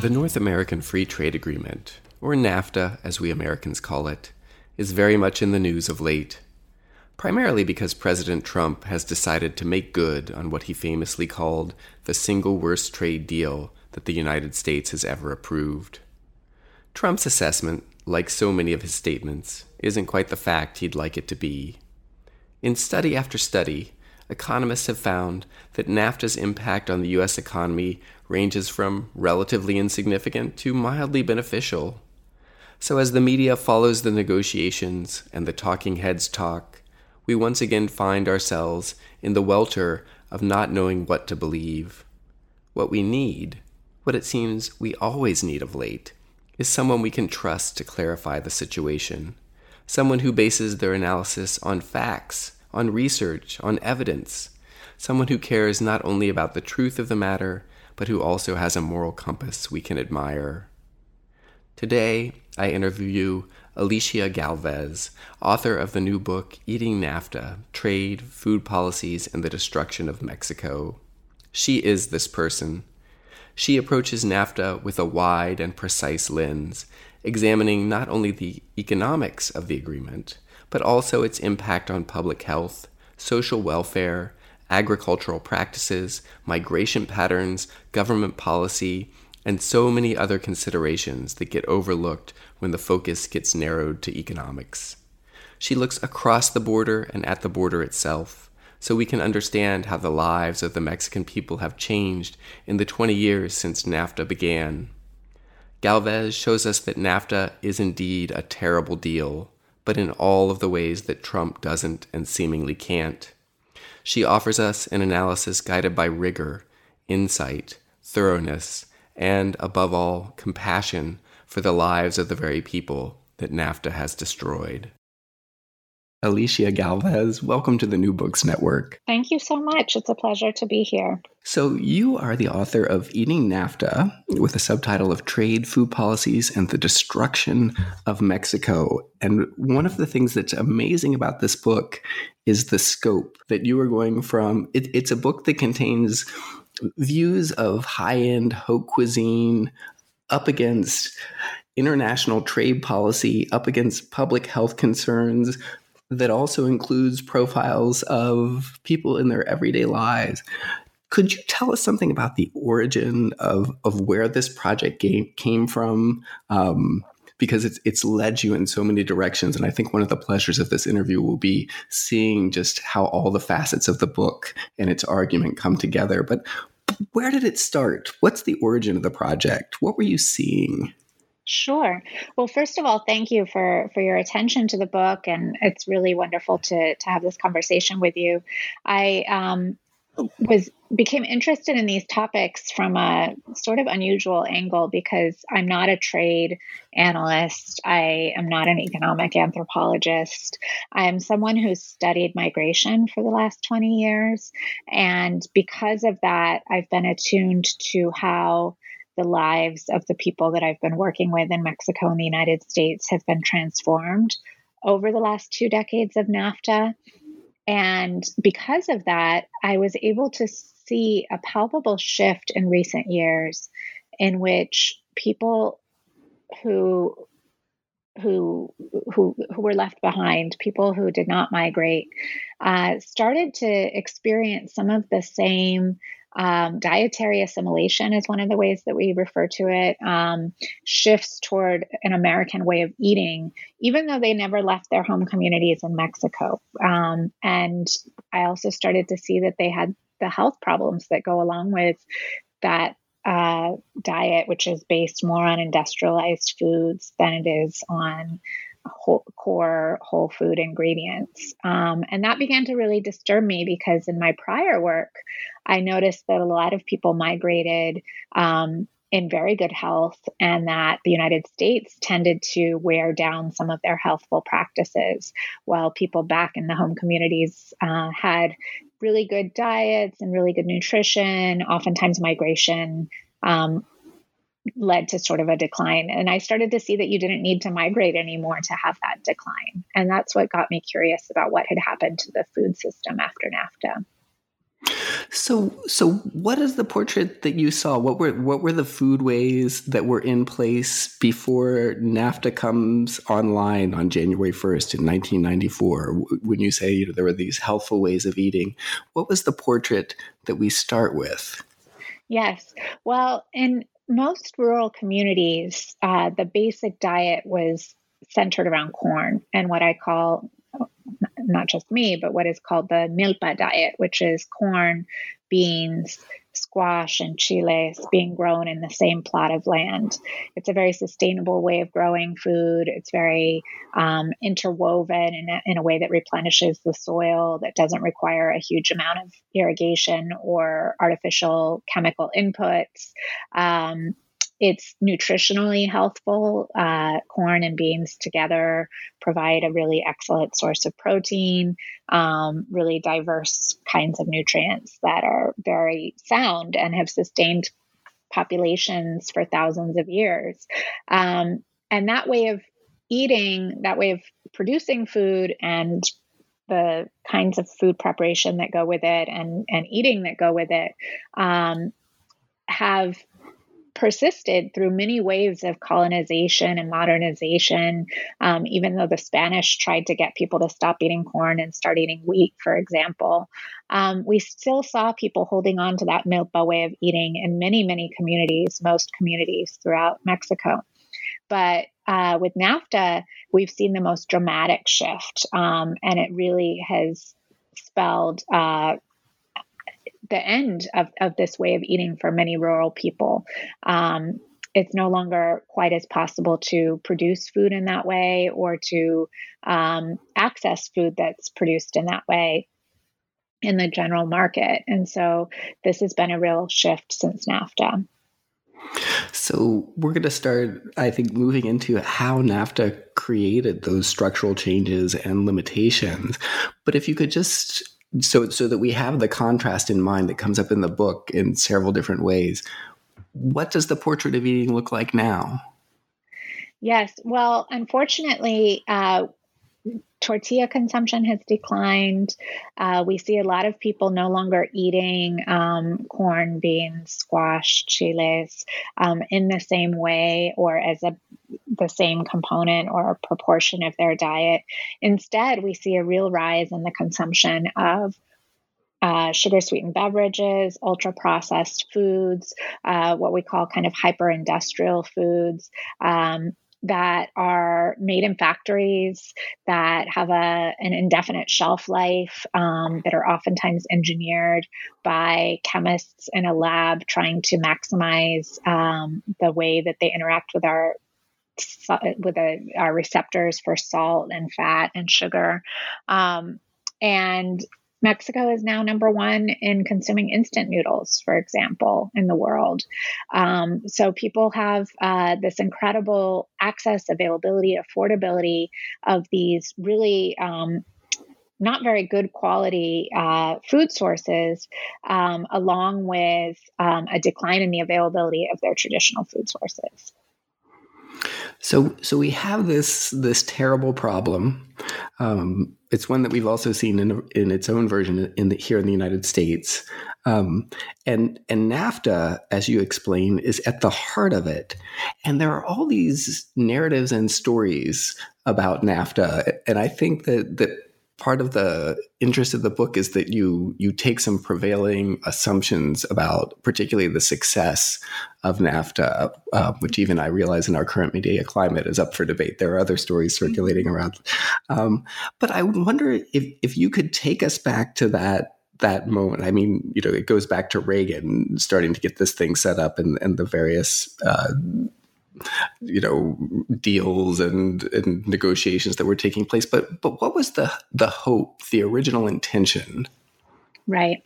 The North American Free Trade Agreement, or NAFTA as we Americans call it, is very much in the news of late. Primarily because President Trump has decided to make good on what he famously called the single worst trade deal that the United States has ever approved. Trump's assessment, like so many of his statements, isn't quite the fact he'd like it to be. In study after study, economists have found that NAFTA's impact on the U.S. economy ranges from relatively insignificant to mildly beneficial. So, as the media follows the negotiations and the talking heads talk, we once again find ourselves in the welter of not knowing what to believe. What we need, what it seems we always need of late, is someone we can trust to clarify the situation, someone who bases their analysis on facts, on research, on evidence, someone who cares not only about the truth of the matter, but who also has a moral compass we can admire. Today, I interview Alyshia Galvez, author of the new book Eating NAFTA Trade, Food Policies, and the Destruction of Mexico. She is this person. She approaches NAFTA with a wide and precise lens, examining not only the economics of the agreement, but also its impact on public health, social welfare, agricultural practices, migration patterns, government policy, and so many other considerations that get overlooked when the focus gets narrowed to economics. She looks across the border and at the border itself, so we can understand how the lives of the Mexican people have changed in the 20 years since NAFTA began. Galvez shows us that NAFTA is indeed a terrible deal, but in all of the ways that Trump doesn't and seemingly can't. She offers us an analysis guided by rigor, insight, thoroughness, and, above all, compassion for the lives of the very people that NAFTA has destroyed. Alyshia Galvez, welcome to the New Books Network. Thank you so much. It's a pleasure to be here. So, you are the author of Eating NAFTA with a subtitle of Trade, Food Policies, and the Destruction of Mexico. And one of the things that's amazing about this book is the scope that you are going from. It, it's a book that contains views of high end haute cuisine up against international trade policy, up against public health concerns, that also includes profiles of people in their everyday lives. Could you tell us something about the origin of, of where this project game came from? Um, because it's it's led you in so many directions, and I think one of the pleasures of this interview will be seeing just how all the facets of the book and its argument come together. But where did it start? What's the origin of the project? What were you seeing? Sure. Well, first of all, thank you for for your attention to the book, and it's really wonderful to to have this conversation with you. I um, was became interested in these topics from a sort of unusual angle because I'm not a trade analyst. I am not an economic anthropologist. I am someone who's studied migration for the last 20 years. And because of that, I've been attuned to how the lives of the people that I've been working with in Mexico and the United States have been transformed over the last two decades of NAFTA. And because of that, I was able to see a palpable shift in recent years in which people who who who who were left behind, people who did not migrate, uh, started to experience some of the same um, dietary assimilation is one of the ways that we refer to it. Um, shifts toward an American way of eating, even though they never left their home communities in Mexico. Um, and I also started to see that they had the health problems that go along with that uh, diet, which is based more on industrialized foods than it is on whole, core whole food ingredients. Um, and that began to really disturb me because in my prior work, I noticed that a lot of people migrated um, in very good health and that the United States tended to wear down some of their healthful practices while people back in the home communities uh, had really good diets and really good nutrition, oftentimes migration. Um, led to sort of a decline. And I started to see that you didn't need to migrate anymore to have that decline. And that's what got me curious about what had happened to the food system after NAFTA. So, so what is the portrait that you saw? What were what were the foodways that were in place before NAFTA comes online on January first in 1994? When you say you know, there were these healthful ways of eating, what was the portrait that we start with? Yes, well, in most rural communities, uh, the basic diet was centered around corn and what I call not just me, but what is called the milpa diet, which is corn, beans, squash, and chiles being grown in the same plot of land. It's a very sustainable way of growing food. It's very um, interwoven in a, in a way that replenishes the soil, that doesn't require a huge amount of irrigation or artificial chemical inputs. Um, it's nutritionally healthful. Uh, corn and beans together provide a really excellent source of protein, um, really diverse kinds of nutrients that are very sound and have sustained populations for thousands of years. Um, and that way of eating, that way of producing food and the kinds of food preparation that go with it and, and eating that go with it um, have persisted through many waves of colonization and modernization. Um, even though the Spanish tried to get people to stop eating corn and start eating wheat, for example, um, we still saw people holding on to that milpa way of eating in many, many communities, most communities throughout Mexico. But uh, with NAFTA, we've seen the most dramatic shift, um, and it really has spelled uh, the end of, of this way of eating for many rural people. Um, it's no longer quite as possible to produce food in that way or to um, access food that's produced in that way in the general market. And so this has been a real shift since NAFTA. So we're going to start, I think, moving into how NAFTA created those structural changes and limitations. But if you could just so so that we have the contrast in mind that comes up in the book in several different ways what does the portrait of eating look like now? Yes. Well unfortunately uh, tortilla consumption has declined. Uh, we see a lot of people no longer eating um, corn, beans, squash, chiles um, in the same way or as a the same component or proportion of their diet. Instead, we see a real rise in the consumption of uh, sugar sweetened beverages, ultra processed foods, uh, what we call kind of hyper industrial foods. Um, that are made in factories that have a an indefinite shelf life um, that are oftentimes engineered by chemists in a lab trying to maximize um, the way that they interact with our with a, our receptors for salt and fat and sugar. Um, and Mexico is now number one in consuming instant noodles, for example, in the world. Um, so people have uh, this incredible access, availability, affordability of these really um, not very good quality uh, food sources, um, along with um, a decline in the availability of their traditional food sources. So, so we have this this terrible problem. Um, it's one that we've also seen in in its own version in the, here in the United States, um, and and NAFTA, as you explain, is at the heart of it. And there are all these narratives and stories about NAFTA, and I think that that part of the interest of the book is that you you take some prevailing assumptions about particularly the success of NAFTA, uh, which even I realize in our current media climate is up for debate. There are other stories circulating mm-hmm. around, um, but I wonder if if you could take us back to that that moment. I mean, you know, it goes back to Reagan starting to get this thing set up and, and the various uh, you know deals and, and negotiations that were taking place. But but what was the the hope the original intention? Right.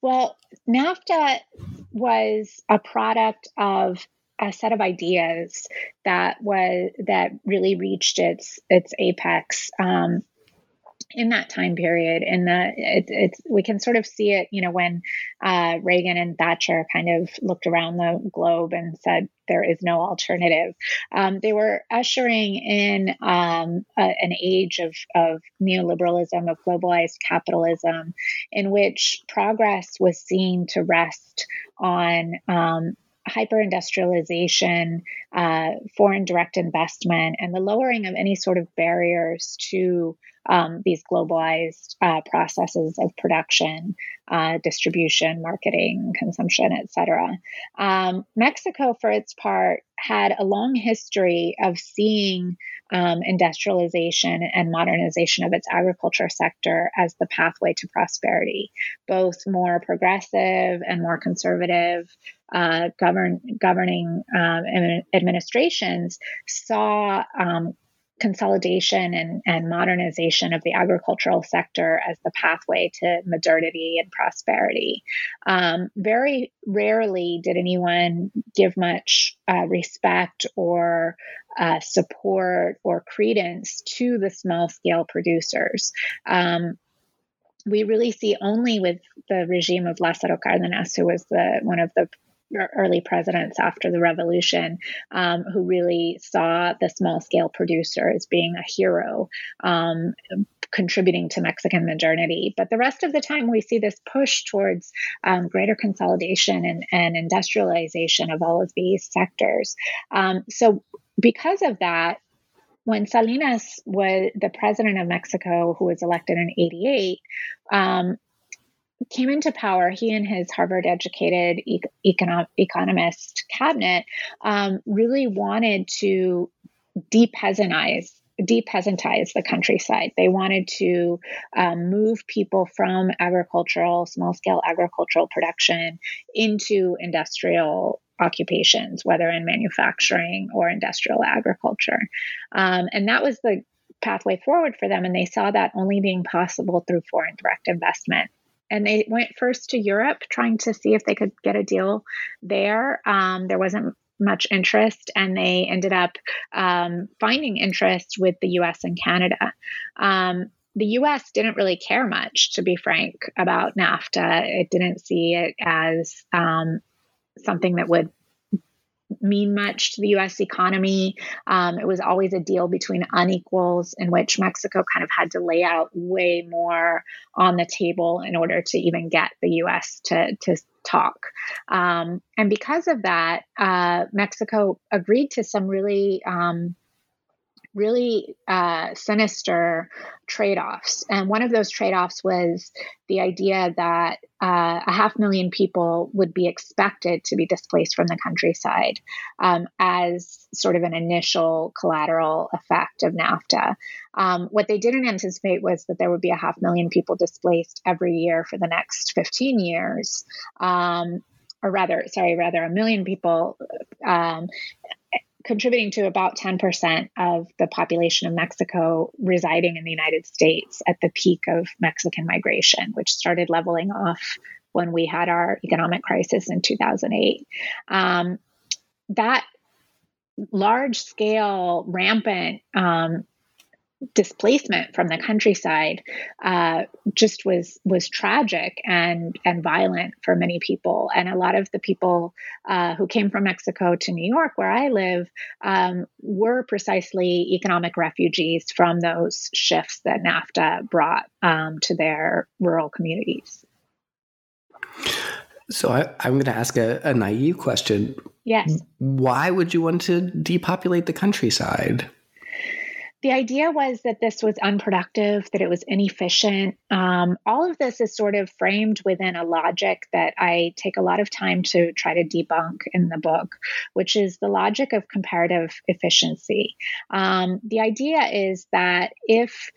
Well nafta was a product of a set of ideas that was that really reached its its apex um, in that time period and the it, it's we can sort of see it you know when uh, reagan and thatcher kind of looked around the globe and said there is no alternative. Um, they were ushering in um, a, an age of, of neoliberalism of globalized capitalism in which progress was seen to rest on um, hyper industrialization, uh, foreign direct investment, and the lowering of any sort of barriers to um, these globalized uh, processes of production, uh, distribution, marketing, consumption, etc. Um, Mexico, for its part, had a long history of seeing um, industrialization and modernization of its agriculture sector as the pathway to prosperity. Both more progressive and more conservative uh, govern, governing um, administrations saw um, consolidation and, and modernization of the agricultural sector as the pathway to modernity and prosperity. Um, very rarely did anyone give much uh, respect or uh, support or credence to the small scale producers. Um, we really see only with the regime of Lázaro Cárdenas, who was the one of the early presidents after the revolution um, who really saw the small scale producer as being a hero. Um, contributing to Mexican modernity. But the rest of the time, we see this push towards um, greater consolidation and, and, industrialization of all of these sectors. Um, so, because of that, when Salinas was the president of Mexico, who was elected in 88, um, came into power, he and his Harvard educated econo- economist cabinet um, really wanted to depeasantize depeasantize the countryside. They wanted to um, move people from agricultural, small scale agricultural production into industrial occupations, whether in manufacturing or industrial agriculture. Um, and that was the pathway forward for them. And they saw that only being possible through foreign direct investment and they went first to Europe, trying to see if they could get a deal there. Um, there wasn't much interest, and they ended up um, finding interest with the US and Canada. Um, the US didn't really care much, to be frank, about NAFTA. It didn't see it as um, something that would mean much to the US economy. Um, it was always a deal between unequals in which Mexico kind of had to lay out way more on the table in order to even get the US to, to talk. Um, and because of that, uh, Mexico agreed to some really um, really uh, sinister trade offs. And one of those trade offs was the idea that uh, a half million people would be expected to be displaced from the countryside um, as sort of an initial collateral effect of NAFTA. Um, what they didn't anticipate was that there would be a half million people displaced every year for the next 15 years. Um, or rather, sorry, rather a million people um, contributing to about 10% of the population of Mexico residing in the United States at the peak of Mexican migration, which started leveling off when we had our economic crisis in 2008. Um, that large scale, rampant um, displacement from the countryside uh, just was was tragic and and violent for many people. And a lot of the people uh, who came from Mexico to New York, where I live, um, were precisely economic refugees from those shifts that NAFTA brought um, to their rural communities. So I, am going to ask a, a naive question. Yes. Why would you want to depopulate the countryside? The idea was that this was unproductive, that it was inefficient. Um, all of this is sort of framed within a logic that I take a lot of time to try to debunk in the book, which is the logic of comparative efficiency. Um, the idea is that if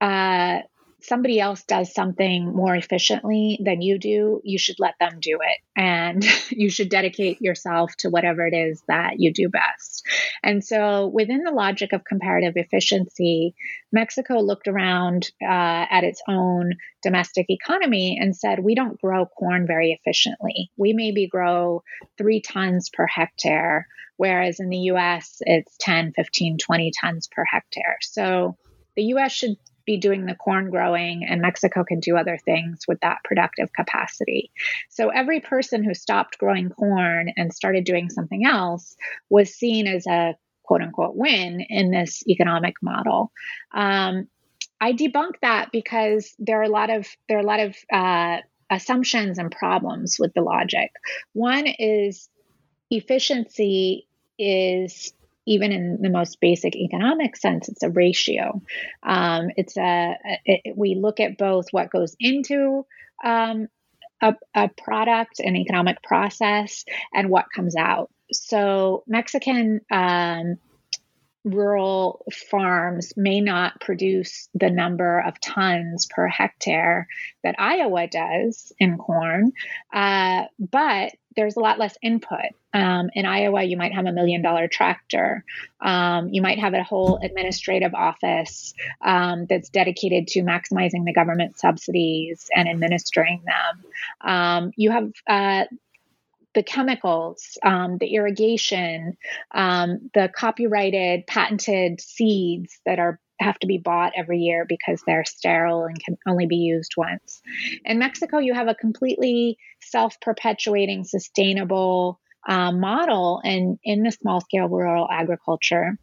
uh, somebody else does something more efficiently than you do, you should let them do it. And you should dedicate yourself to whatever it is that you do best. And so, within the logic of comparative efficiency, Mexico looked around uh, at its own domestic economy and said, we don't grow corn very efficiently. We maybe grow three tons per hectare, whereas in the US, it's 10, 15, 20 tons per hectare. So, the US should be doing the corn growing and Mexico can do other things with that productive capacity. So every person who stopped growing corn and started doing something else was seen as a quote unquote win in this economic model. Um, I debunk that because there are a lot of there are a lot of uh, assumptions and problems with the logic. One is efficiency is even in the most basic economic sense, it's a ratio. Um, it's a, it, we look at both what goes into um, a, a product, an economic process, and what comes out. So Mexican um, rural farms may not produce the number of tons per hectare that Iowa does in corn, uh, but there's a lot less input. Um, in Iowa, you might have a million dollar tractor. Um, you might have a whole administrative office um, that's dedicated to maximizing the government subsidies and administering them. Um, you have uh, the chemicals, um, the irrigation, um, the copyrighted, patented seeds that are have to be bought every year because they're sterile and can only be used once. In Mexico, you have a completely self-perpetuating, sustainable um, model, and in the small-scale rural agriculture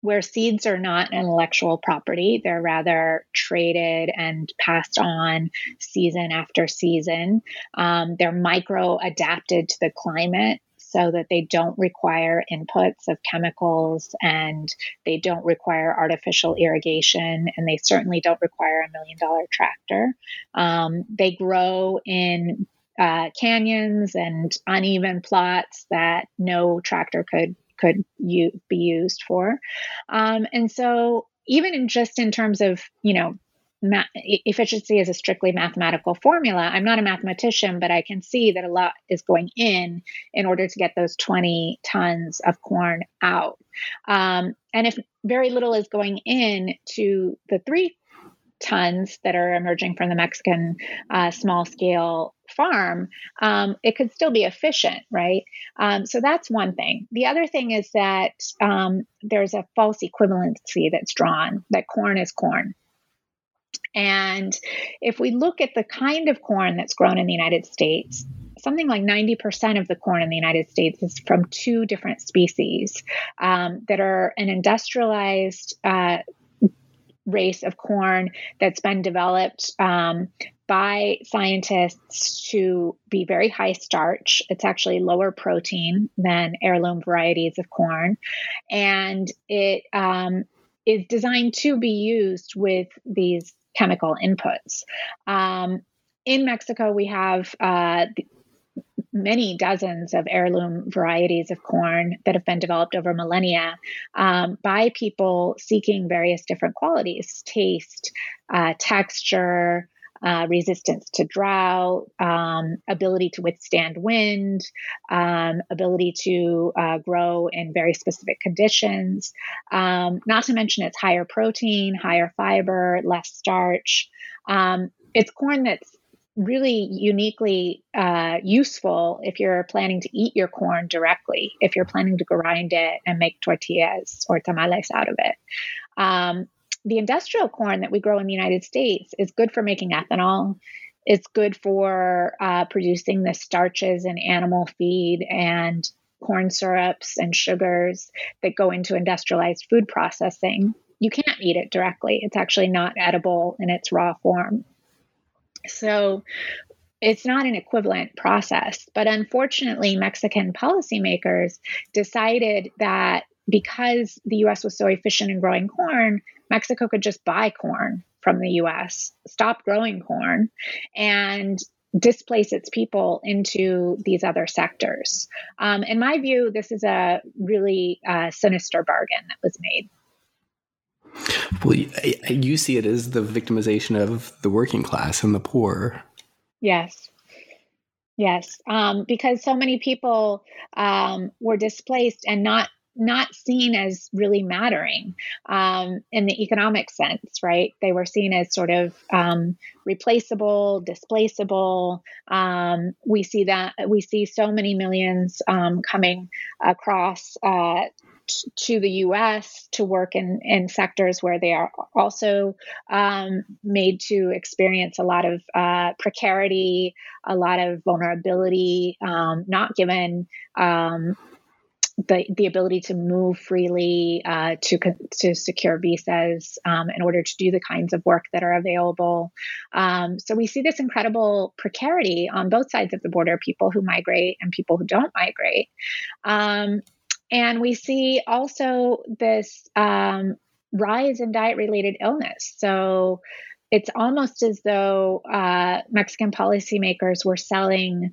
where seeds are not intellectual property, they're rather traded and passed on season after season. Um, they're micro adapted to the climate so that they don't require inputs of chemicals and they don't require artificial irrigation and they certainly don't require a million dollar tractor. Um, they grow in uh, canyons and uneven plots that no tractor could could u- be used for. Um, and so, even in just in terms of, you know, ma- efficiency is a strictly mathematical formula. I'm not a mathematician, but I can see that a lot is going in in order to get those 20 tons of corn out. Um, and if very little is going in to the three tons that are emerging from the Mexican uh, small scale farm, um, it could still be efficient, right? Um, so that's one thing. The other thing is that um, there's a false equivalency that's drawn that corn is corn. And if we look at the kind of corn that's grown in the United States, something like 90% of the corn in the United States is from two different species um, that are an industrialized uh, race of corn that's been developed um, by scientists to be very high starch. It's actually lower protein than heirloom varieties of corn. And it um, is designed to be used with these chemical inputs. Um, in Mexico, we have uh, many dozens of heirloom varieties of corn that have been developed over millennia um, by people seeking various different qualities taste, uh, texture, uh, resistance to drought, um, ability to withstand wind, um, ability to uh, grow in very specific conditions. Um, not to mention it's higher protein, higher fiber, less starch. Um, it's corn that's really uniquely uh, useful if you're planning to eat your corn directly, if you're planning to grind it and make tortillas or tamales out of it. Um, the industrial corn that we grow in the United States is good for making ethanol. It's good for uh, producing the starches and animal feed and corn syrups and sugars that go into industrialized food processing. You can't eat it directly. It's actually not edible in its raw form. So it's not an equivalent process. But unfortunately, Mexican policymakers decided that because the US was so efficient in growing corn, Mexico could just buy corn from the US, stop growing corn, and displace its people into these other sectors. Um, in my view, this is a really uh, sinister bargain that was made. Well, you see it as the victimization of the working class and the poor. Yes. Yes. Um, because so many people um, were displaced and not not seen as really mattering um, in the economic sense, right? They were seen as sort of um, replaceable, displaceable. Um, we see that we see so many millions um, coming across uh, to the US to work in, in sectors where they are also um, made to experience a lot of uh, precarity, a lot of vulnerability, um, not given the, the ability to move freely, uh, to, to secure visas um, in order to do the kinds of work that are available. Um, so we see this incredible precarity on both sides of the border people who migrate and people who don't migrate. Um, and we see also this um, rise in diet related illness. So it's almost as though uh, Mexican policymakers were selling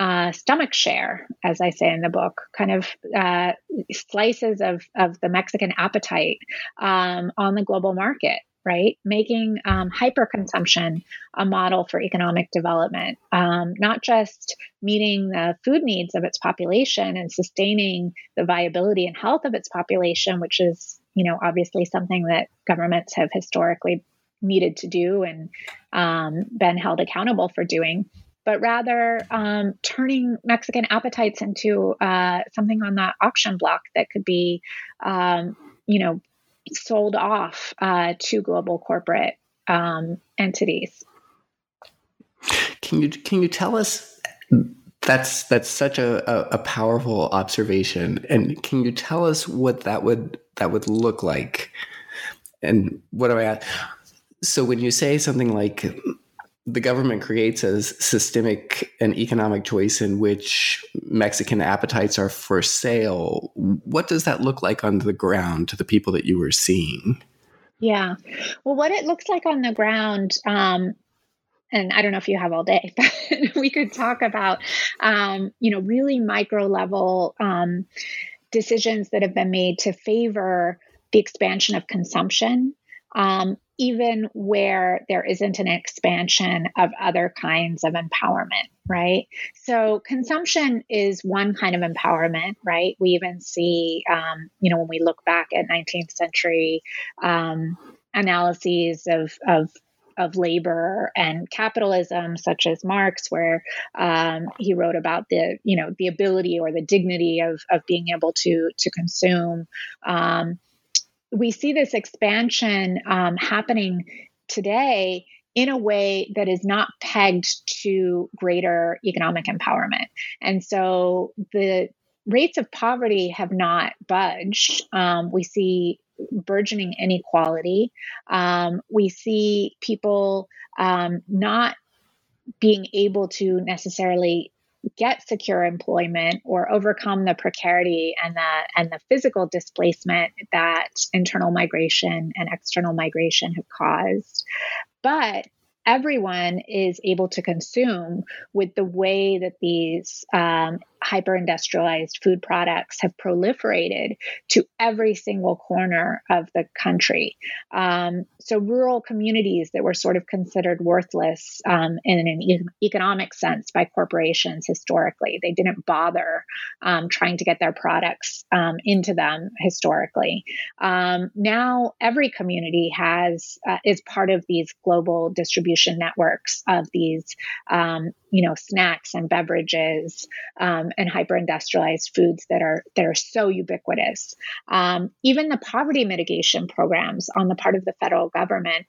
uh, stomach share, as I say in the book, kind of uh, slices of, of the Mexican appetite um, on the global market right? Making um, hyperconsumption a model for economic development, um, not just meeting the food needs of its population and sustaining the viability and health of its population, which is, you know, obviously something that governments have historically needed to do and um, been held accountable for doing. But rather um, turning Mexican appetites into uh, something on that auction block that could be, um, you know, sold off uh, to global corporate um, entities. Can you can you tell us that's that's such a, a, a, powerful observation, and can you tell us what that would that would look like? And what do I ask? So when you say something like the government creates a systemic and economic choice in which Mexican appetites are for sale. What does that look like on the ground to the people that you were seeing? Yeah. Well, what it looks like on the ground, um, and I don't know if you have all day, but we could talk about, um, you know, really micro level um, decisions that have been made to favor the expansion of consumption um, even where there isn't an expansion of other kinds of empowerment, right? So, consumption is one kind of empowerment, right? We even see, um, you know, when we look back at 19th century um, analyses of, of of labor and capitalism, such as Marx, where um, he wrote about the you know the ability or the dignity of of being able to to consume. Um, we see this expansion um, happening today in a way that is not pegged to greater economic empowerment. And so the rates of poverty have not budged. Um, we see burgeoning inequality. Um, we see people um, not being able to necessarily get secure employment or overcome the precarity and the and the physical displacement that internal migration and external migration have caused. But everyone is able to consume with the way that these um, hyper industrialized food products have proliferated to every single corner of the country. Um, so, rural communities that were sort of considered worthless um, in an e- economic sense by corporations historically, they didn't bother um, trying to get their products um, into them historically. Um, now, every community has uh, is part of these global distribution networks of these um, you know snacks and beverages um, and hyper industrialized foods that are that are so ubiquitous um, even the poverty mitigation programs on the part of the federal government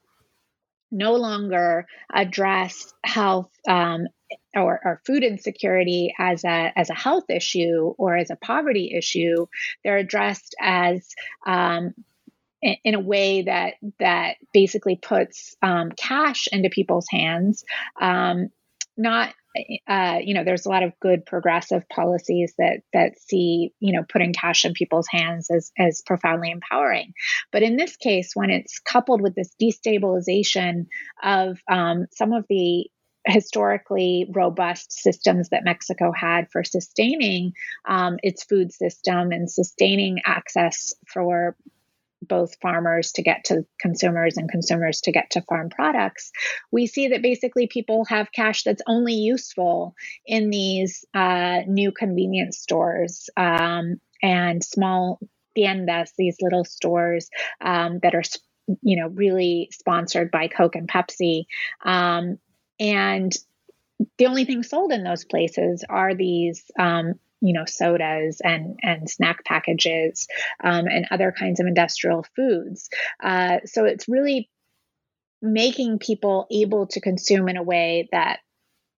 no longer address health um, or, or, food insecurity as a as a health issue or as a poverty issue. They're addressed as um, in a way that that basically puts um, cash into people's hands. Um, not uh, you know there's a lot of good progressive policies that that see you know putting cash in people's hands as as profoundly empowering. But in this case when it's coupled with this destabilization of um, some of the historically robust systems that Mexico had for sustaining um, its food system and sustaining access for both farmers to get to consumers and consumers to get to farm products, we see that basically people have cash that's only useful in these uh, new convenience stores um, and small tiendas, these little stores um, that are, you know, really sponsored by Coke and Pepsi. Um, and the only thing sold in those places are these um, you know sodas and and snack packages um, and other kinds of industrial foods uh, so it's really making people able to consume in a way that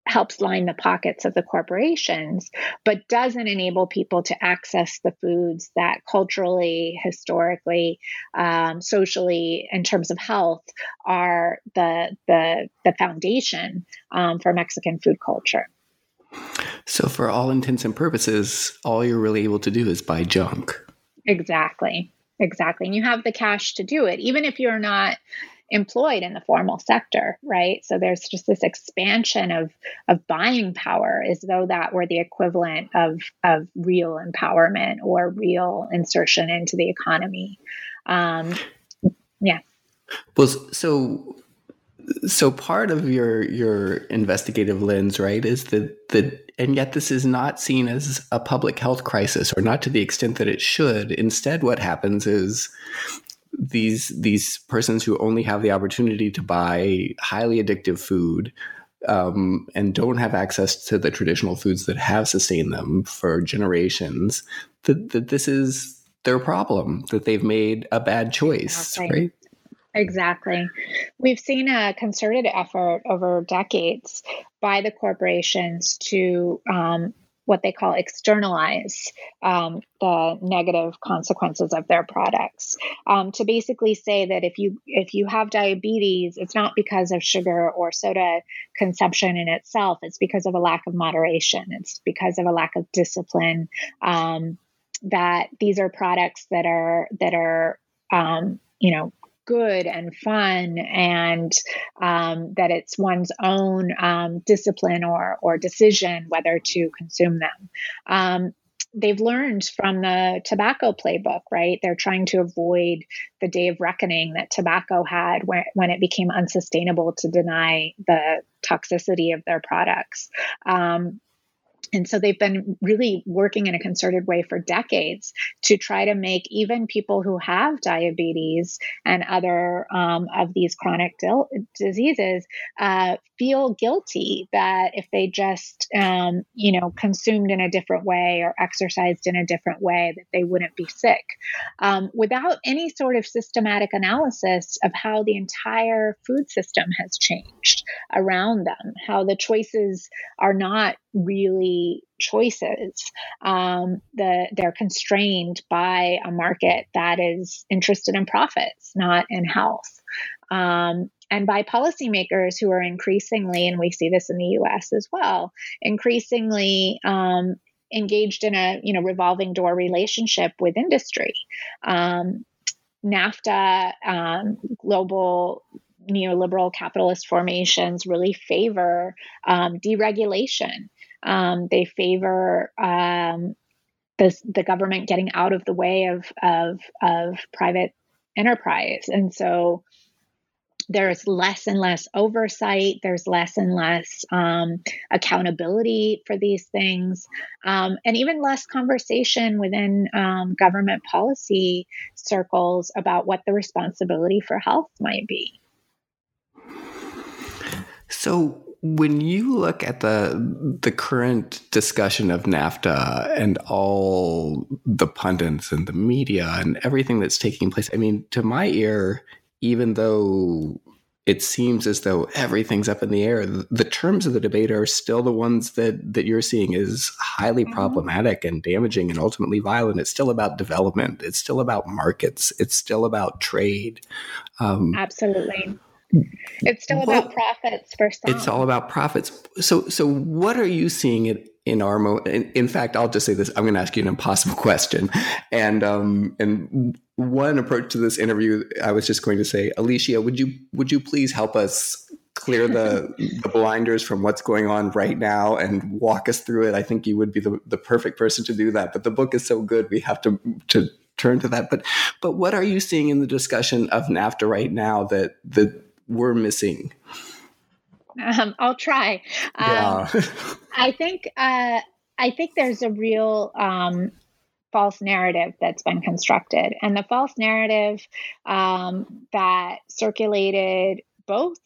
helps line the pockets of the corporations, but doesn't enable people to access the foods that culturally, historically, um, socially, in terms of health, are the the, the foundation um, for Mexican food culture. So, for all intents and purposes, all you're really able to do is buy junk. Exactly. Exactly. And you have the cash to do it, even if you're not employed in the formal sector, right? So there's just this expansion of of buying power as though that were the equivalent of of real empowerment or real insertion into the economy. Um, yeah. Well, so so part of your your investigative lens right is that that and yet this is not seen as a public health crisis or not to the extent that it should instead what happens is these these persons who only have the opportunity to buy highly addictive food um, and don't have access to the traditional foods that have sustained them for generations that, that this is their problem that they've made a bad choice okay. right Exactly. We've seen a concerted effort over decades by the corporations to um, what they call externalize um, the negative consequences of their products. Um, to basically say that if you if you have diabetes, it's not because of sugar or soda consumption in itself. It's because of a lack of moderation. It's because of a lack of discipline. Um, that these are products that are that are um, you know good and fun and um, that it's one's own um, discipline or, or decision whether to consume them. Um, they've learned from the tobacco playbook, right? They're trying to avoid the day of reckoning that tobacco had when, when it became unsustainable to deny the toxicity of their products. Um, and so they've been really working in a concerted way for decades to try to make even people who have diabetes and other um, of these chronic dil- diseases uh, feel guilty that if they just, um, you know, consumed in a different way or exercised in a different way, that they wouldn't be sick, um, without any sort of systematic analysis of how the entire food system has changed around them, how the choices are not really choices. Um, the, they're constrained by a market that is interested in profits, not in health. Um, and by policymakers who are increasingly, and we see this in the US as well, increasingly um, engaged in a you know revolving door relationship with industry. Um, NAFTA, um, global neoliberal capitalist formations really favor um, deregulation Um, they favor um, the, the government getting out of the way of, of, of private enterprise. And so there's less and less oversight, there's less and less um, accountability for these things, um, and even less conversation within um, government policy circles about what the responsibility for health might be. So, when you look at the the current discussion of NAFTA and all the pundits and the media and everything that's taking place, I mean, to my ear, even though it seems as though everything's up in the air, the terms of the debate are still the ones that that you're seeing is highly mm-hmm. problematic and damaging and ultimately violent. It's still about development. It's still about markets. It's still about trade. Um, Absolutely. It's still about profits for some. It's all about profits. So, so what are you seeing in, in our mo- in, in fact, I'll just say this. I'm going to ask you an impossible question, and um, and one approach to this interview, I was just going to say, Alyshia, would you would you please help us clear the the blinders from what's going on right now and walk us through it? I think you would be the, the perfect person to do that. But the book is so good, we have to to turn to that. But but what are you seeing in the discussion of NAFTA right now that that we're missing? Um, I'll try. Um, yeah. I think uh, I think there's a real um, false narrative that's been constructed, and the false narrative um, that circulated both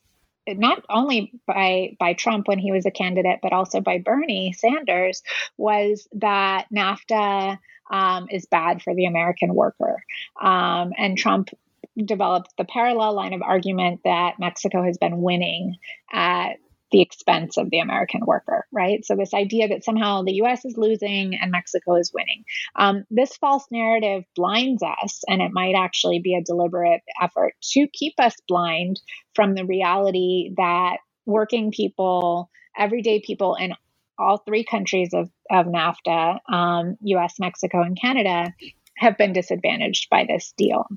not only by by Trump when he was a candidate, but also by Bernie Sanders, was that NAFTA um, is bad for the American worker. Um, and Trump developed the parallel line of argument that Mexico has been winning at the expense of the American worker, right? So, this idea that somehow the US is losing and Mexico is winning. Um, this false narrative blinds us, and it might actually be a deliberate effort to keep us blind from the reality that working people, everyday people in all three countries of, of NAFTA, um, US, Mexico, and Canada, have been disadvantaged by this deal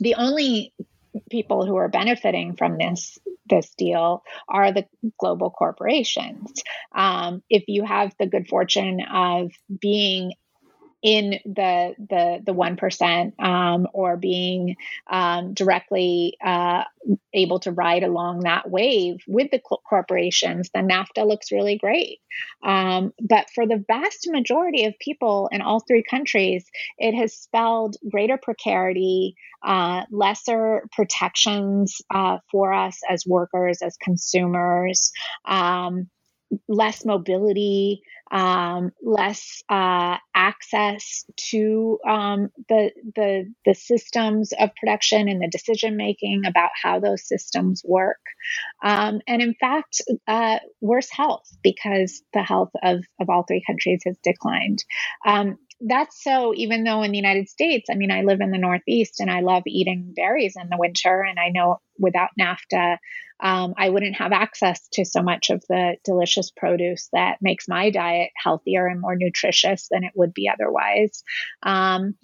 the only people who are benefiting from this this deal are the global corporations. Um, if you have the good fortune of being in the the the one percent um, or being um, directly uh, able to ride along that wave with the corporations, then NAFTA looks really great. Um, but for the vast majority of people in all three countries, it has spelled greater precarity, uh, lesser protections uh, for us as workers, as consumers. Um, less mobility, um, less uh, access to um, the, the the systems of production and the decision making about how those systems work, um, and in fact, uh, worse health because the health of of all three countries has declined. That's so even though in the United States, I mean, I live in the Northeast and I love eating berries in the winter. And I know without NAFTA, um, I wouldn't have access to so much of the delicious produce that makes my diet healthier and more nutritious than it would be otherwise. Um,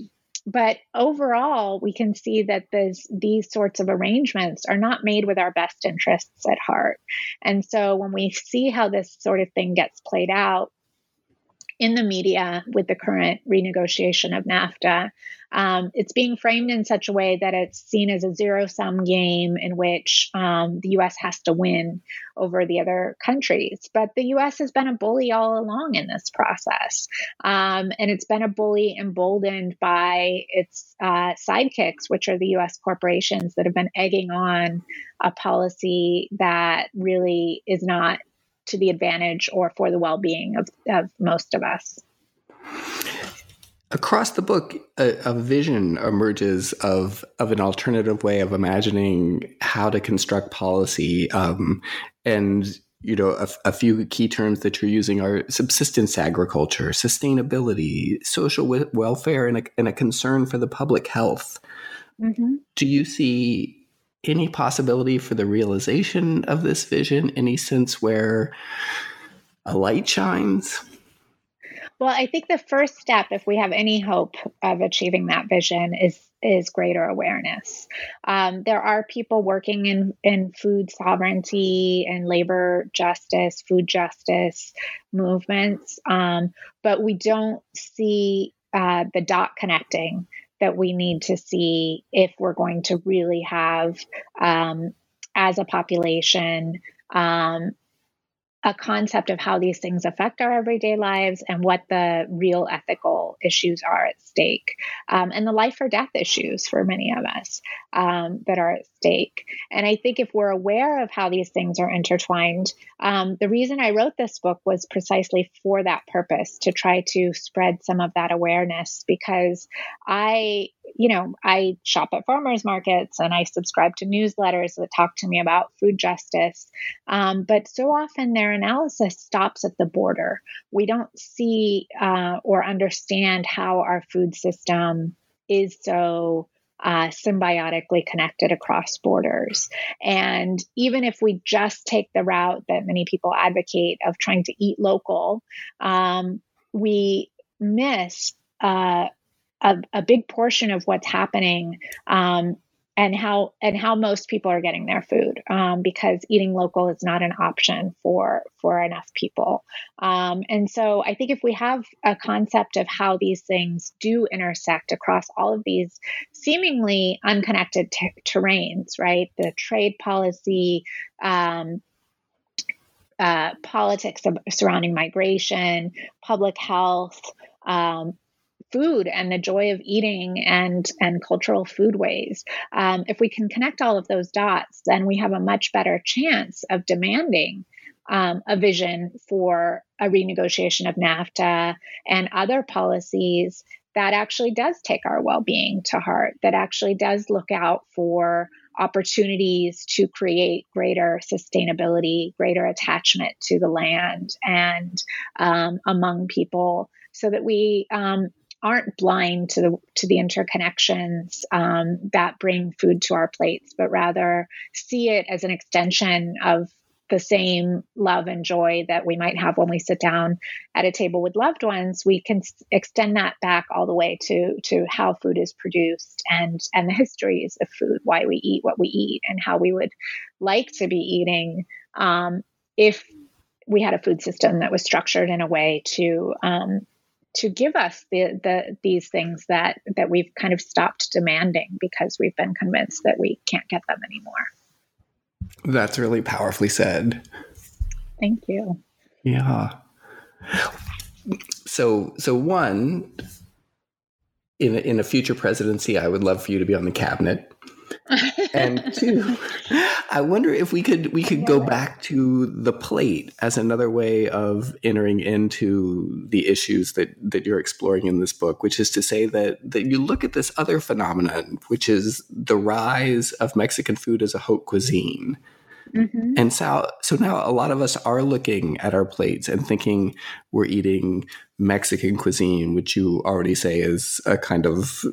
but overall, we can see that this, these sorts of arrangements are not made with our best interests at heart. And so when we see how this sort of thing gets played out, in the media with the current renegotiation of NAFTA. Um, it's being framed in such a way that it's seen as a zero sum game in which um, the US has to win over the other countries. But the US has been a bully all along in this process. Um, and it's been a bully emboldened by its uh, sidekicks, which are the US corporations that have been egging on a policy that really is not to the advantage or for the well being of, of most of us. Across the book, a, a, vision emerges of of an alternative way of imagining how to construct policy, um, and you know a, a, few key terms that you're using are subsistence agriculture, sustainability, social w- welfare, and a, and a concern for the public health. Mm-hmm. Do you see any possibility for the realization of this vision? Any sense where a light shines? Well, I think the first step, if we have any hope of achieving that vision, is is greater awareness. Um, there are people working in in food sovereignty and labor justice, food justice movements, um, but we don't see uh, the dot connecting that we need to see if we're going to really have, um, as a population, um, a concept of how these things affect our everyday lives and what the real ethical issues are at stake um, and the life or death issues for many of us um, that are at stake. And I think if we're aware of how these things are intertwined, um, the reason I wrote this book was precisely for that purpose to try to spread some of that awareness because I, you know, I shop at farmers markets and I subscribe to newsletters that talk to me about food justice. Um, but so often their analysis stops at the border. We don't see uh, or understand how our food system is so uh, symbiotically connected across borders. And even if we just take the route that many people advocate of trying to eat local, um, we miss uh, a, a, big portion of what's happening um, and how and how most people are getting their food um, because eating local is not an option for for enough people. Um, and so i think if we have a concept of how these things do intersect across all of these seemingly unconnected t- terrains right? The trade policy um, uh, politics surrounding migration public health um, food and the joy of eating and and cultural foodways. Um, if we can connect all of those dots, then we have a much better chance of demanding um, a vision for a renegotiation of NAFTA and other policies that actually does take our well-being to heart. That actually does look out for opportunities to create greater sustainability, greater attachment to the land and um, among people so that we um, aren't blind to the to the interconnections um, that bring food to our plates, but rather see it as an extension of the same love and joy that we might have when we sit down at a table with loved ones. We can s- extend that back all the way to to how food is produced and and the histories of food why we eat what we eat and how we would like to be eating um, if we had a food system that was structured in a way to um, to give us the, the these things that that we've kind of stopped demanding because we've been convinced that we can't get them anymore. That's really powerfully said. Thank you. Yeah. So so one in a, in a future presidency, I would love for you to be on the cabinet and two, I wonder if we could we could go back to the plate as another way of entering into the issues that that you're exploring in this book, which is to say that that you look at this other phenomenon, which is the rise of Mexican food as a haute cuisine. Mm-hmm. And so, so now a lot of us are looking at our plates and thinking we're eating Mexican cuisine, which you already say is a kind of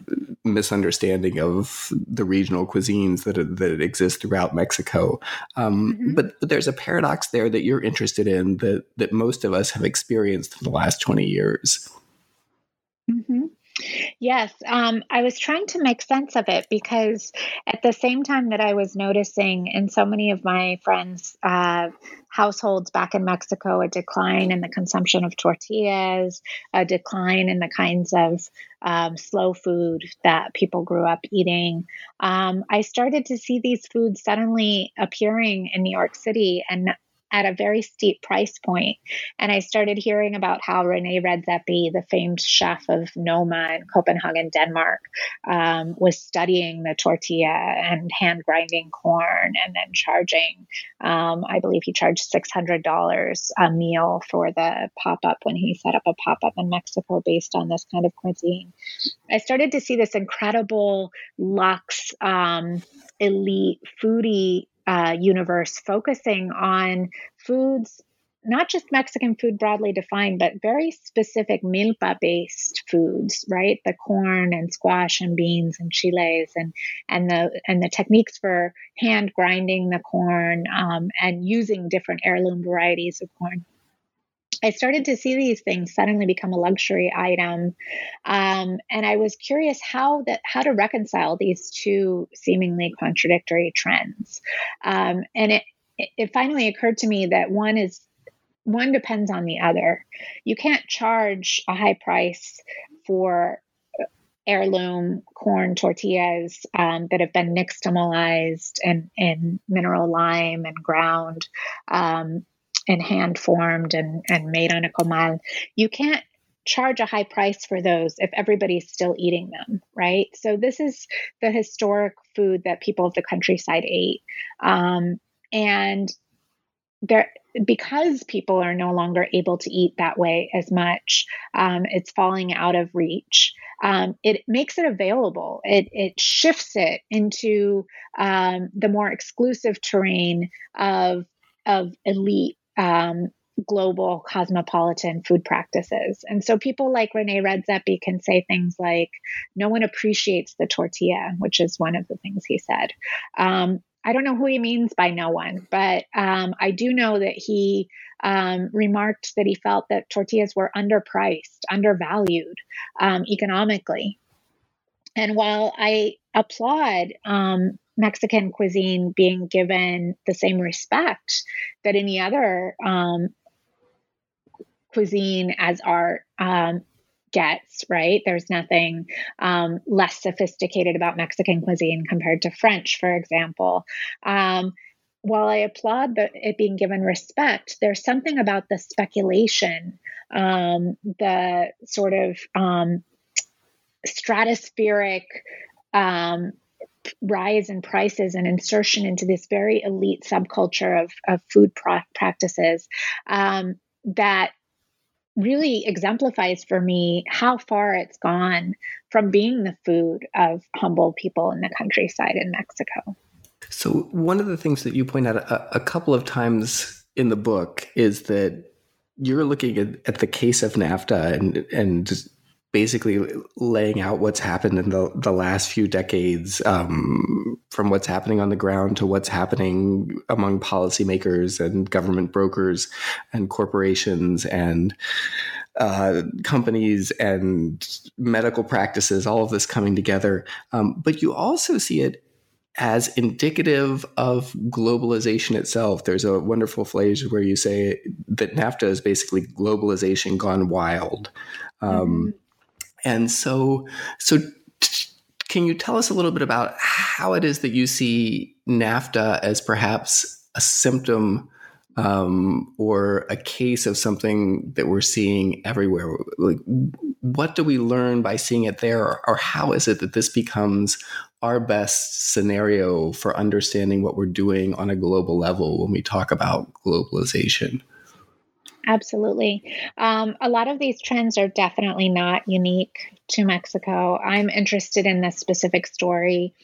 misunderstanding of the regional cuisines that that exist throughout Mexico. Um, mm-hmm. But but there's a paradox there that you're interested in that that most of us have experienced in the last twenty years. Mm-hmm. Yes, um, I was trying to make sense of it because at the same time that I was noticing in so many of my friends' uh, households back in Mexico a decline in the consumption of tortillas, a decline in the kinds of um, slow food that people grew up eating, um, I started to see these foods suddenly appearing in New York City and at a very steep price point. And I started hearing about how Rene Redzepi, the famed chef of Noma in Copenhagen, Denmark, um, was studying the tortilla and hand grinding corn and then charging, um, I believe he charged $600 a meal for the pop up when he set up a pop up in Mexico based on this kind of cuisine. I started to see this incredible luxe, um, elite foodie uh, universe focusing on foods, not just Mexican food broadly defined, but very specific milpa based foods, right? The corn and squash and beans and chiles and and the and the techniques for hand grinding the corn um, and using different heirloom varieties of corn. I started to see these things suddenly become a luxury item, um, and I was curious how that how to reconcile these two seemingly contradictory trends. Um, and it it finally occurred to me that one is one depends on the other. You can't charge a high price for heirloom corn tortillas um, that have been nixtamalized and in mineral lime and ground um, and hand formed and, and made on a comal. You can't charge a high price for those if everybody's still eating them, right? So this is the historic food that people of the countryside ate. Um, and there because people are no longer able to eat that way as much um, it's falling out of reach um, it makes it available it, it shifts it into um, the more exclusive terrain of of elite um, global cosmopolitan food practices. And so people like Rene Redzepi can say things like, no one appreciates the tortilla, which is one of the things he said. Um, I don't know who he means by no one, but um, I do know that he um, remarked that he felt that tortillas were underpriced, undervalued um, economically. And while I applaud um, Mexican cuisine being given the same respect that any other um, cuisine as art um, gets, right? There's nothing um, less sophisticated about Mexican cuisine compared to French, for example. Um, while I applaud the, it being given respect, there's something about the speculation, um, the sort of um, stratospheric um, rise in prices and insertion into this very elite subculture of, of food pra- practices um, that really exemplifies for me how far it's gone from being the food of humble people in the countryside in Mexico. So, one of the things that you point out a, a couple of times in the book is that you're looking at, at the case of NAFTA and and basically laying out what's happened in the, the last few decades, um, from what's happening on the ground to what's happening among policymakers and government brokers and corporations and uh, companies and medical practices, all of this coming together. Um, but you also see it as indicative of globalization itself. There's a wonderful phrase where you say that NAFTA is basically globalization gone wild. Um, mm-hmm and so, so can you tell us a little bit about how it is that you see NAFTA as perhaps a symptom um, or a case of something that we're seeing everywhere? Like, what do we learn by seeing it there, or, or how is it that this becomes our best scenario for understanding what we're doing on a global level when we talk about globalization? Absolutely. Um, a lot of these trends are definitely not unique to Mexico. I'm interested in this specific story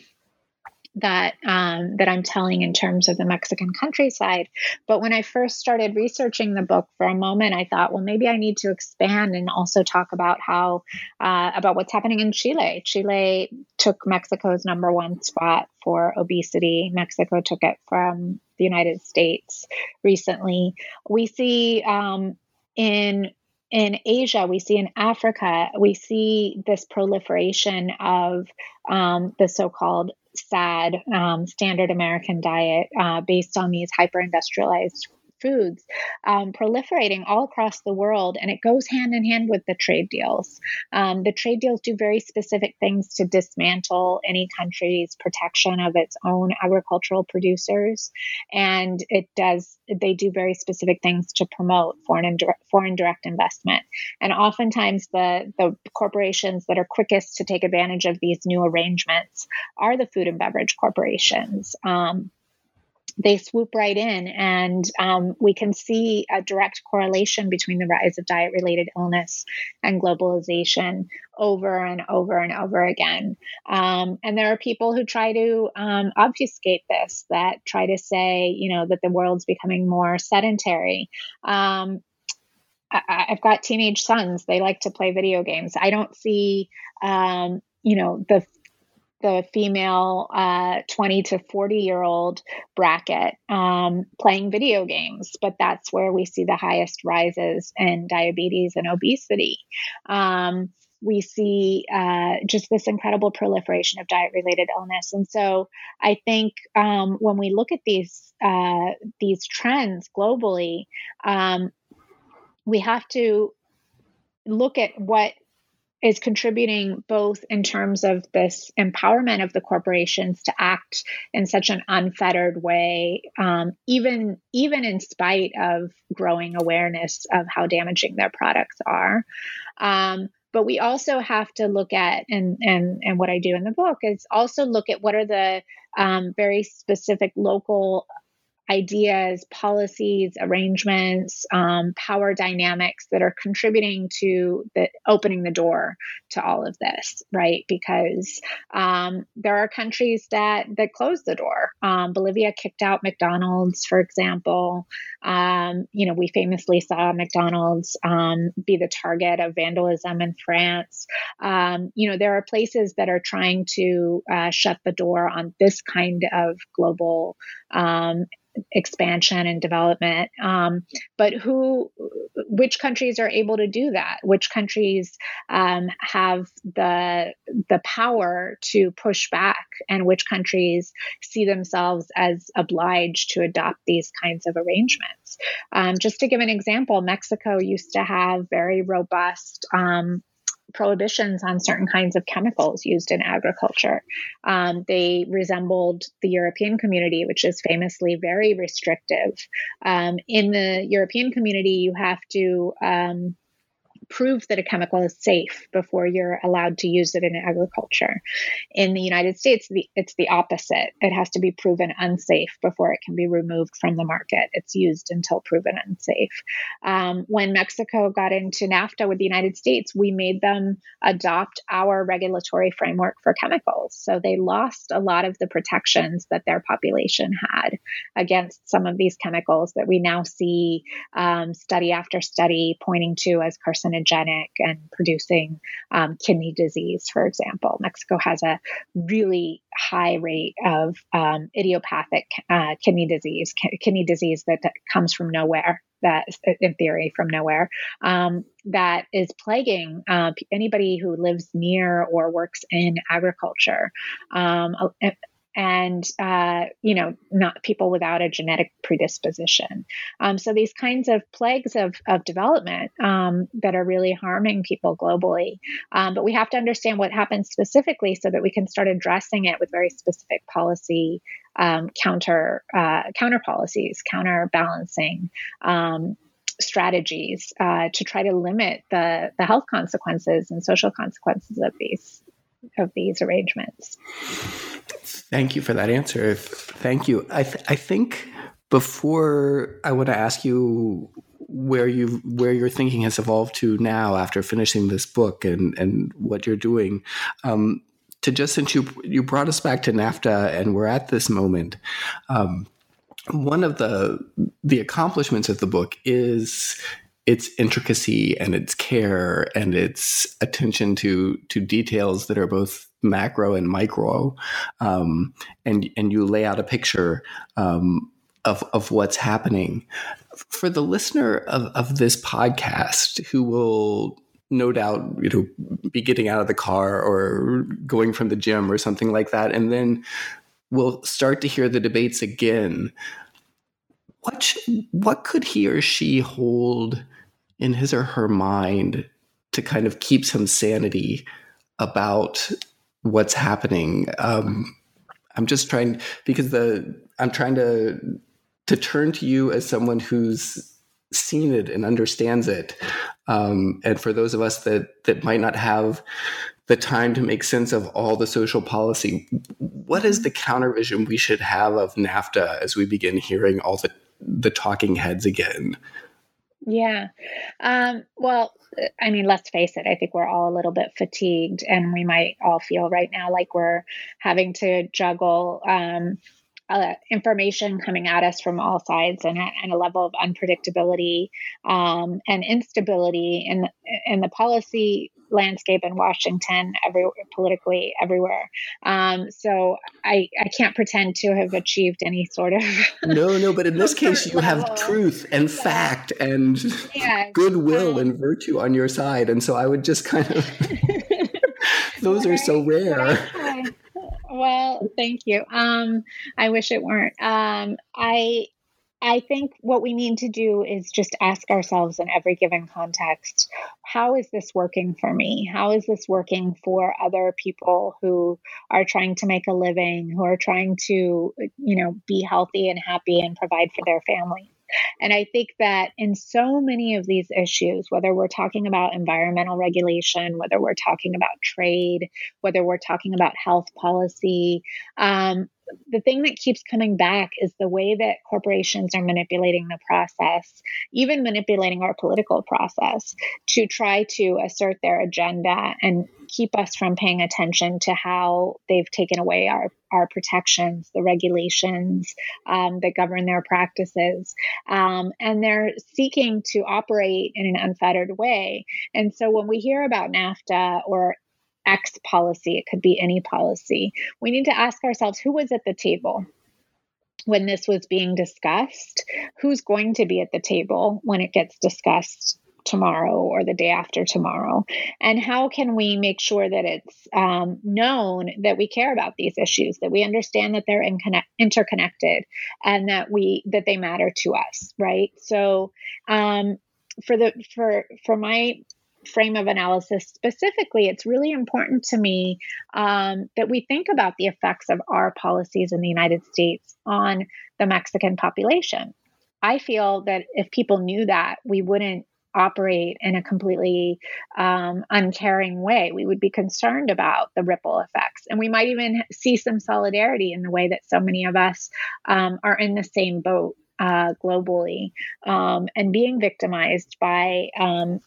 that um, that I'm telling in terms of the Mexican countryside. But when I first started researching the book, for a moment I thought, well, maybe I need to expand and also talk about how uh, about what's happening in Chile. Chile took Mexico's number one spot for obesity. Mexico took it from the United States recently. We see um, in in Asia, we see in Africa, we see this proliferation of um, the so called SAD, um, standard American diet, uh, based on these hyper industrialized foods um, proliferating all across the world, and it goes hand in hand with the trade deals. Um, the trade deals do very specific things to dismantle any country's protection of its own agricultural producers, and it does. They do very specific things to promote foreign and foreign direct investment, and oftentimes the the corporations that are quickest to take advantage of these new arrangements are the food and beverage corporations. Um, they swoop right in, and um, we can see a direct correlation between the rise of diet related illness and globalization over and over and over again. Um, and there are people who try to um, obfuscate this, that try to say, you know, that the world's becoming more sedentary. Um, I, have got teenage sons; they like to play video games. I don't see, um, you know, the the female uh, 20 to 40 year old bracket um, playing video games, but that's where we see the highest rises in diabetes and obesity. Um, we see uh, just this incredible proliferation of diet related illness. And so I think um, when we look at these, uh, these trends globally, um, we have to look at what is contributing both in terms of this empowerment of the corporations to act in such an unfettered way, um, even even in spite of growing awareness of how damaging their products are. Um, but we also have to look at and and and what I do in the book is also look at what are the um, very specific local ideas, policies, arrangements, um, power dynamics that are contributing to the opening the door to all of this, right? Because um, there are countries that that close the door. Um, Bolivia kicked out McDonald's, for example. Um, you know, we famously saw McDonald's um, be the target of vandalism in France. Um, you know, there are places that are trying to uh, shut the door on this kind of global expansion and development. Um, but who, which countries are able to do that? Which countries um, have the the power to push back, and which countries see themselves as obliged to adopt these kinds of arrangements? Um, just to give an example, Mexico used to have very robust um, prohibitions on certain kinds of chemicals used in agriculture. Um, they resembled the European community, which is famously very restrictive. Um, in the European community, you have to um, prove that a chemical is safe before you're allowed to use it in agriculture. In the United States, the, it's the opposite. It has to be proven unsafe before it can be removed from the market. It's used until proven unsafe. Um, when Mexico got into NAFTA with the United States, we made them adopt our regulatory framework for chemicals. So they lost a lot of the protections that their population had against some of these chemicals that we now see um, study after study pointing to as carcinogenic carcinogenic and producing um, kidney disease, for example. Mexico has a really high rate of um, idiopathic uh, kidney disease, kidney disease that, that, comes from nowhere. That, in theory, from nowhere, um, that is plaguing uh, anybody who lives near or works in agriculture. Um, and uh, you know not people without a genetic predisposition um, so these kinds of plagues of, of development um, that are really harming people globally um, but we have to understand what happens specifically so that we can start addressing it with very specific policy um, counter uh, counter policies counterbalancing um, strategies uh, to try to limit the the health consequences and social consequences of these of these arrangements. Thank you for that answer. Thank you. I, th- I think before I want to ask you where you where your thinking has evolved to now after finishing this book and and what you're doing. Um, to just since you you brought us back to NAFTA and we're at this moment. Um, one of the the accomplishments of the book is its intricacy and its care and its attention to to details that are both macro and micro, um, and and you lay out a picture um, of of what's happening. For the listener of, of this podcast who will no doubt you know be getting out of the car or going from the gym or something like that and then we'll start to hear the debates again what what could he or she hold in his or her mind to kind of keep some sanity about what's happening. Um, I'm just trying because the I'm trying to to turn to you as someone who's seen it and understands it. Um, and for those of us that that might not have the time to make sense of all the social policy, what is the counter vision we should have of NAFTA as we begin hearing all the the talking heads again? Yeah. Um, well, I mean, let's face it, I think we're all a little bit fatigued, and we might all feel right now like we're having to juggle um, uh, information coming at us from all sides and a, and a level of unpredictability um, and instability in in the policy landscape in Washington, every politically everywhere. Um, so I I can't pretend to have achieved any sort of no no, but in this case you level. have truth and fact and yeah, goodwill um, and virtue on your side, and so I would just kind of those are so rare. Well, thank you. Um, I wish it weren't. Um, I I think what we need to do is just ask ourselves in every given context how is this working for me? How is this working for other people who are trying to make a living, who are trying to, you know, be healthy and happy and provide for their family? And I think that in so many of these issues, whether we're talking about environmental regulation, whether we're talking about trade, whether we're talking about health policy, um, the thing that keeps coming back is the way that corporations are manipulating the process, even manipulating our political process to try to assert their agenda and keep us from paying attention to how they've taken away our, our protections, the regulations um, that govern their practices. Um, and they're seeking to operate in an unfettered way. And so when we hear about NAFTA or X policy, it could be any policy. We need to ask ourselves who was at the table when this was being discussed? Who's going to be at the table when it gets discussed tomorrow or the day after tomorrow? And how can we make sure that it's um, known that we care about these issues, that we understand that they're in connect- interconnected, and that we that they matter to us, right? So, um, for the for for my frame of analysis specifically, it's really important to me um, that we think about the effects of our policies in the United States on the Mexican population. I feel that if people knew that, we wouldn't operate in a completely um, uncaring way. We would be concerned about the ripple effects. And we might even see some solidarity in the way that so many of us um, are in the same boat uh, globally um, and being victimized by um,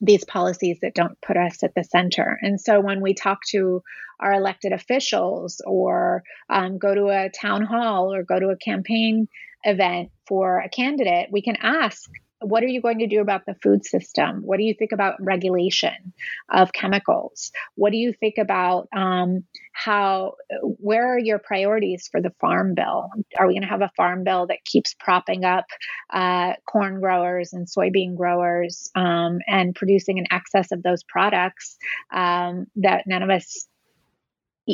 these policies that don't put us at the center. And so when we talk to our elected officials or um, go to a town hall or go to a campaign event for a candidate, we can ask what are you going to do about the food system? What do you think about regulation of chemicals? What do you think about um, how, where are your priorities for the farm bill? Are we going to have a farm bill that keeps propping up uh, corn growers and soybean growers um, and producing an excess of those products um, that none of us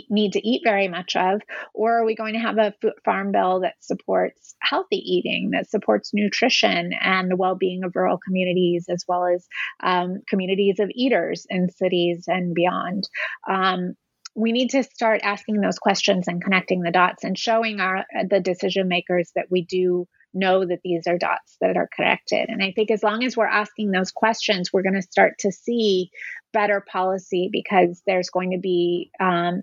need to eat very much of? Or are we going to have a farm bill that supports healthy eating, that supports nutrition and the well being of rural communities, as well as um, communities of eaters in cities and beyond? Um, we need to start asking those questions and connecting the dots and showing our the decision makers that we do know that these are dots that are connected. And I think as long as we're asking those questions, we're going to start to see better policy because there's going to be um,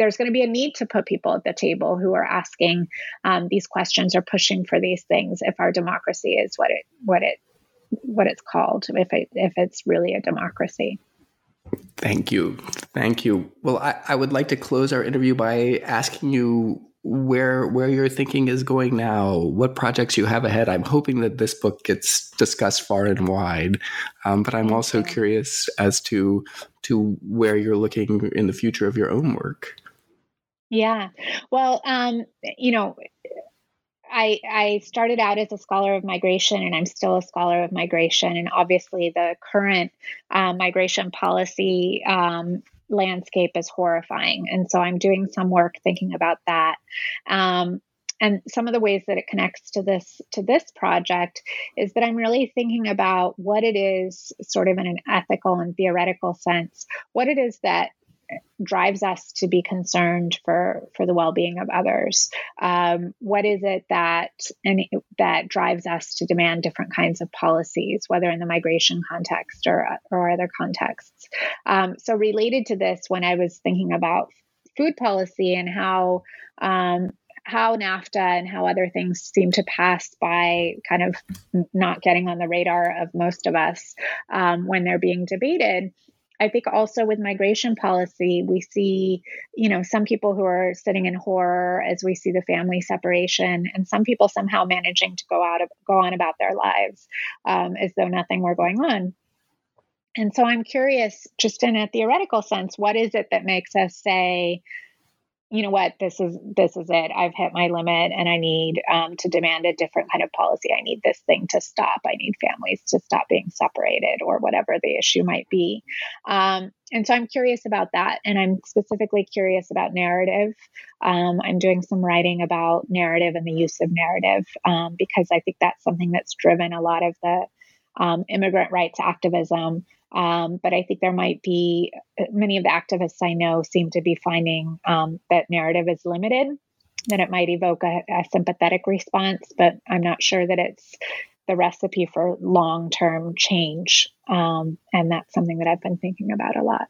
there's going to be a need to put people at the table who are asking um, these questions or pushing for these things if our democracy is what it what it what it's called if it if it's really a democracy thank you thank you well I, I would like to close our interview by asking you where where your thinking is going now, what projects you have ahead. I'm hoping that this book gets discussed far and wide, um, but I'm also curious as to to where you're looking in the future of your own work. Yeah, well, um, you know. I, I started out as a scholar of migration and I'm still a scholar of migration. And obviously, the current uh, migration policy um, landscape is horrifying. And so I'm doing some work thinking about that. Um, and some of the ways that it connects to this to this project is that I'm really thinking about what it is, sort of in an ethical and theoretical sense, what it is that drives us to be concerned for for the well-being of others. Um, what is it that that drives us to demand different kinds of policies whether in the migration context or or other contexts? Um, so related to this when i was thinking about food policy and how um, how NAFTA and how other things seem to pass by kind of not getting on the radar of most of us um, when they're being debated I think also with migration policy, we see, you know, some people who are sitting in horror as we see the family separation, and some people somehow managing to go out of go on about their lives um, as though nothing were going on. And so I'm curious, just in a theoretical sense, what is it that makes us say, you know what this is this is it. I've hit my limit and i need um, to demand a different kind of policy. I need this thing to stop. I need families to stop being separated or whatever the issue might be. Um, and so i'm curious about that and i'm specifically curious about narrative. Um, i'm doing some writing about narrative and the use of narrative um, because i think that's something that's driven a lot of the um, immigrant rights activism um, but I think there might be uh, many of the activists I know seem to be finding um, that narrative is limited, that it might evoke a, a, sympathetic response, but I'm not sure that it's the recipe for long term change. Um, and that's something that I've been thinking about a lot.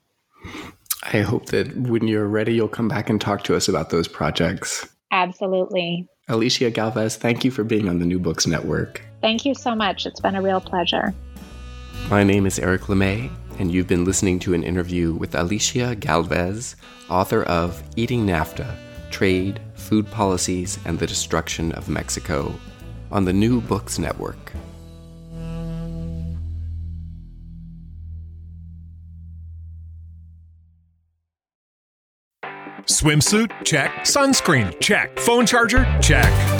I hope that when you're ready, you'll come back and talk to us about those projects. Absolutely. Alyshia Galvez, thank you for being on the New Books Network. Thank you so much. It's been a real pleasure. My name is Eric LeMay, and you've been listening to an interview with Alyshia Galvez, author of Eating NAFTA Trade, Food Policies, and the Destruction of Mexico, on the New Books Network. Swimsuit? Check. Sunscreen? Check. Phone charger? Check.